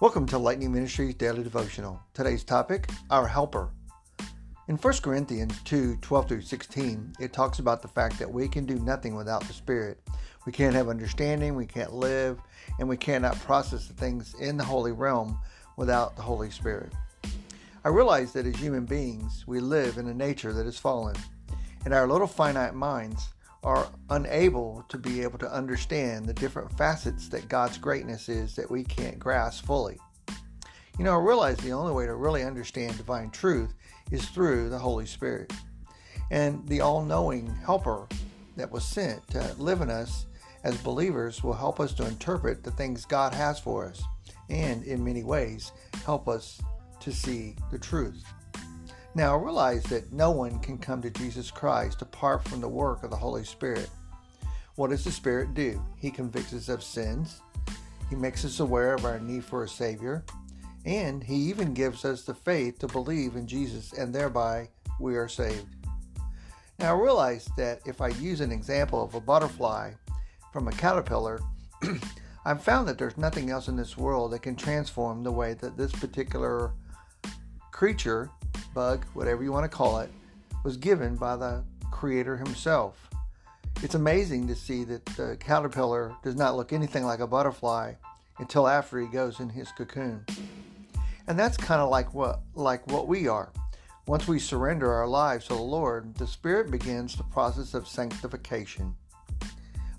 Welcome to Lightning Ministries Daily Devotional. Today's topic, Our Helper. In 1 Corinthians 2 12 through 16, it talks about the fact that we can do nothing without the Spirit. We can't have understanding, we can't live, and we cannot process the things in the holy realm without the Holy Spirit. I realize that as human beings, we live in a nature that is fallen, In our little finite minds are unable to be able to understand the different facets that God's greatness is that we can't grasp fully. You know, I realize the only way to really understand divine truth is through the Holy Spirit. And the all knowing helper that was sent to live in us as believers will help us to interpret the things God has for us and, in many ways, help us to see the truth. Now, realize that no one can come to Jesus Christ apart from the work of the Holy Spirit. What does the Spirit do? He convicts us of sins, He makes us aware of our need for a Savior, and He even gives us the faith to believe in Jesus, and thereby we are saved. Now, realize that if I use an example of a butterfly from a caterpillar, I've found that there's nothing else in this world that can transform the way that this particular creature bug, whatever you want to call it, was given by the creator himself. It's amazing to see that the caterpillar does not look anything like a butterfly until after he goes in his cocoon. And that's kind of like what like what we are. Once we surrender our lives to the Lord, the Spirit begins the process of sanctification.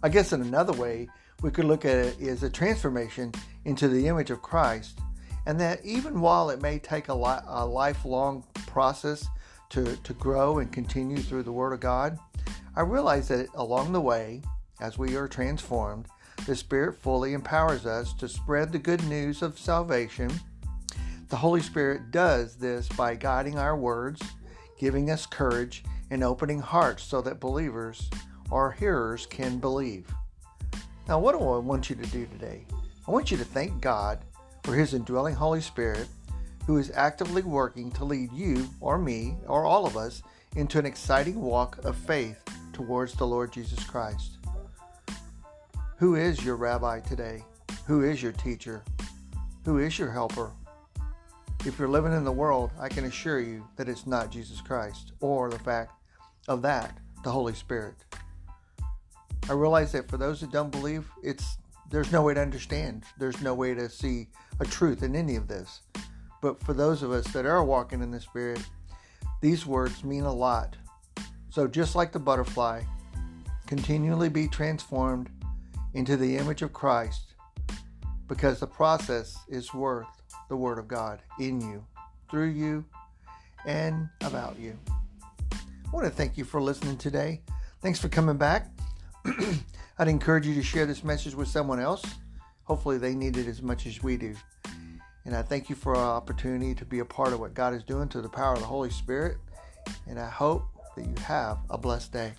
I guess in another way, we could look at it as a transformation into the image of Christ and that even while it may take a, li- a lifelong process to, to grow and continue through the Word of God, I realize that along the way, as we are transformed, the Spirit fully empowers us to spread the good news of salvation. The Holy Spirit does this by guiding our words, giving us courage, and opening hearts so that believers or hearers can believe. Now, what do I want you to do today? I want you to thank God for His indwelling Holy Spirit, who is actively working to lead you or me or all of us into an exciting walk of faith towards the Lord Jesus Christ. Who is your rabbi today? Who is your teacher? Who is your helper? If you're living in the world, I can assure you that it's not Jesus Christ or the fact of that, the Holy Spirit. I realize that for those who don't believe, it's there's no way to understand. There's no way to see a truth in any of this. But for those of us that are walking in the Spirit, these words mean a lot. So just like the butterfly, continually be transformed into the image of Christ because the process is worth the Word of God in you, through you, and about you. I want to thank you for listening today. Thanks for coming back. I'd encourage you to share this message with someone else. Hopefully, they need it as much as we do. And I thank you for our opportunity to be a part of what God is doing to the power of the Holy Spirit. And I hope that you have a blessed day.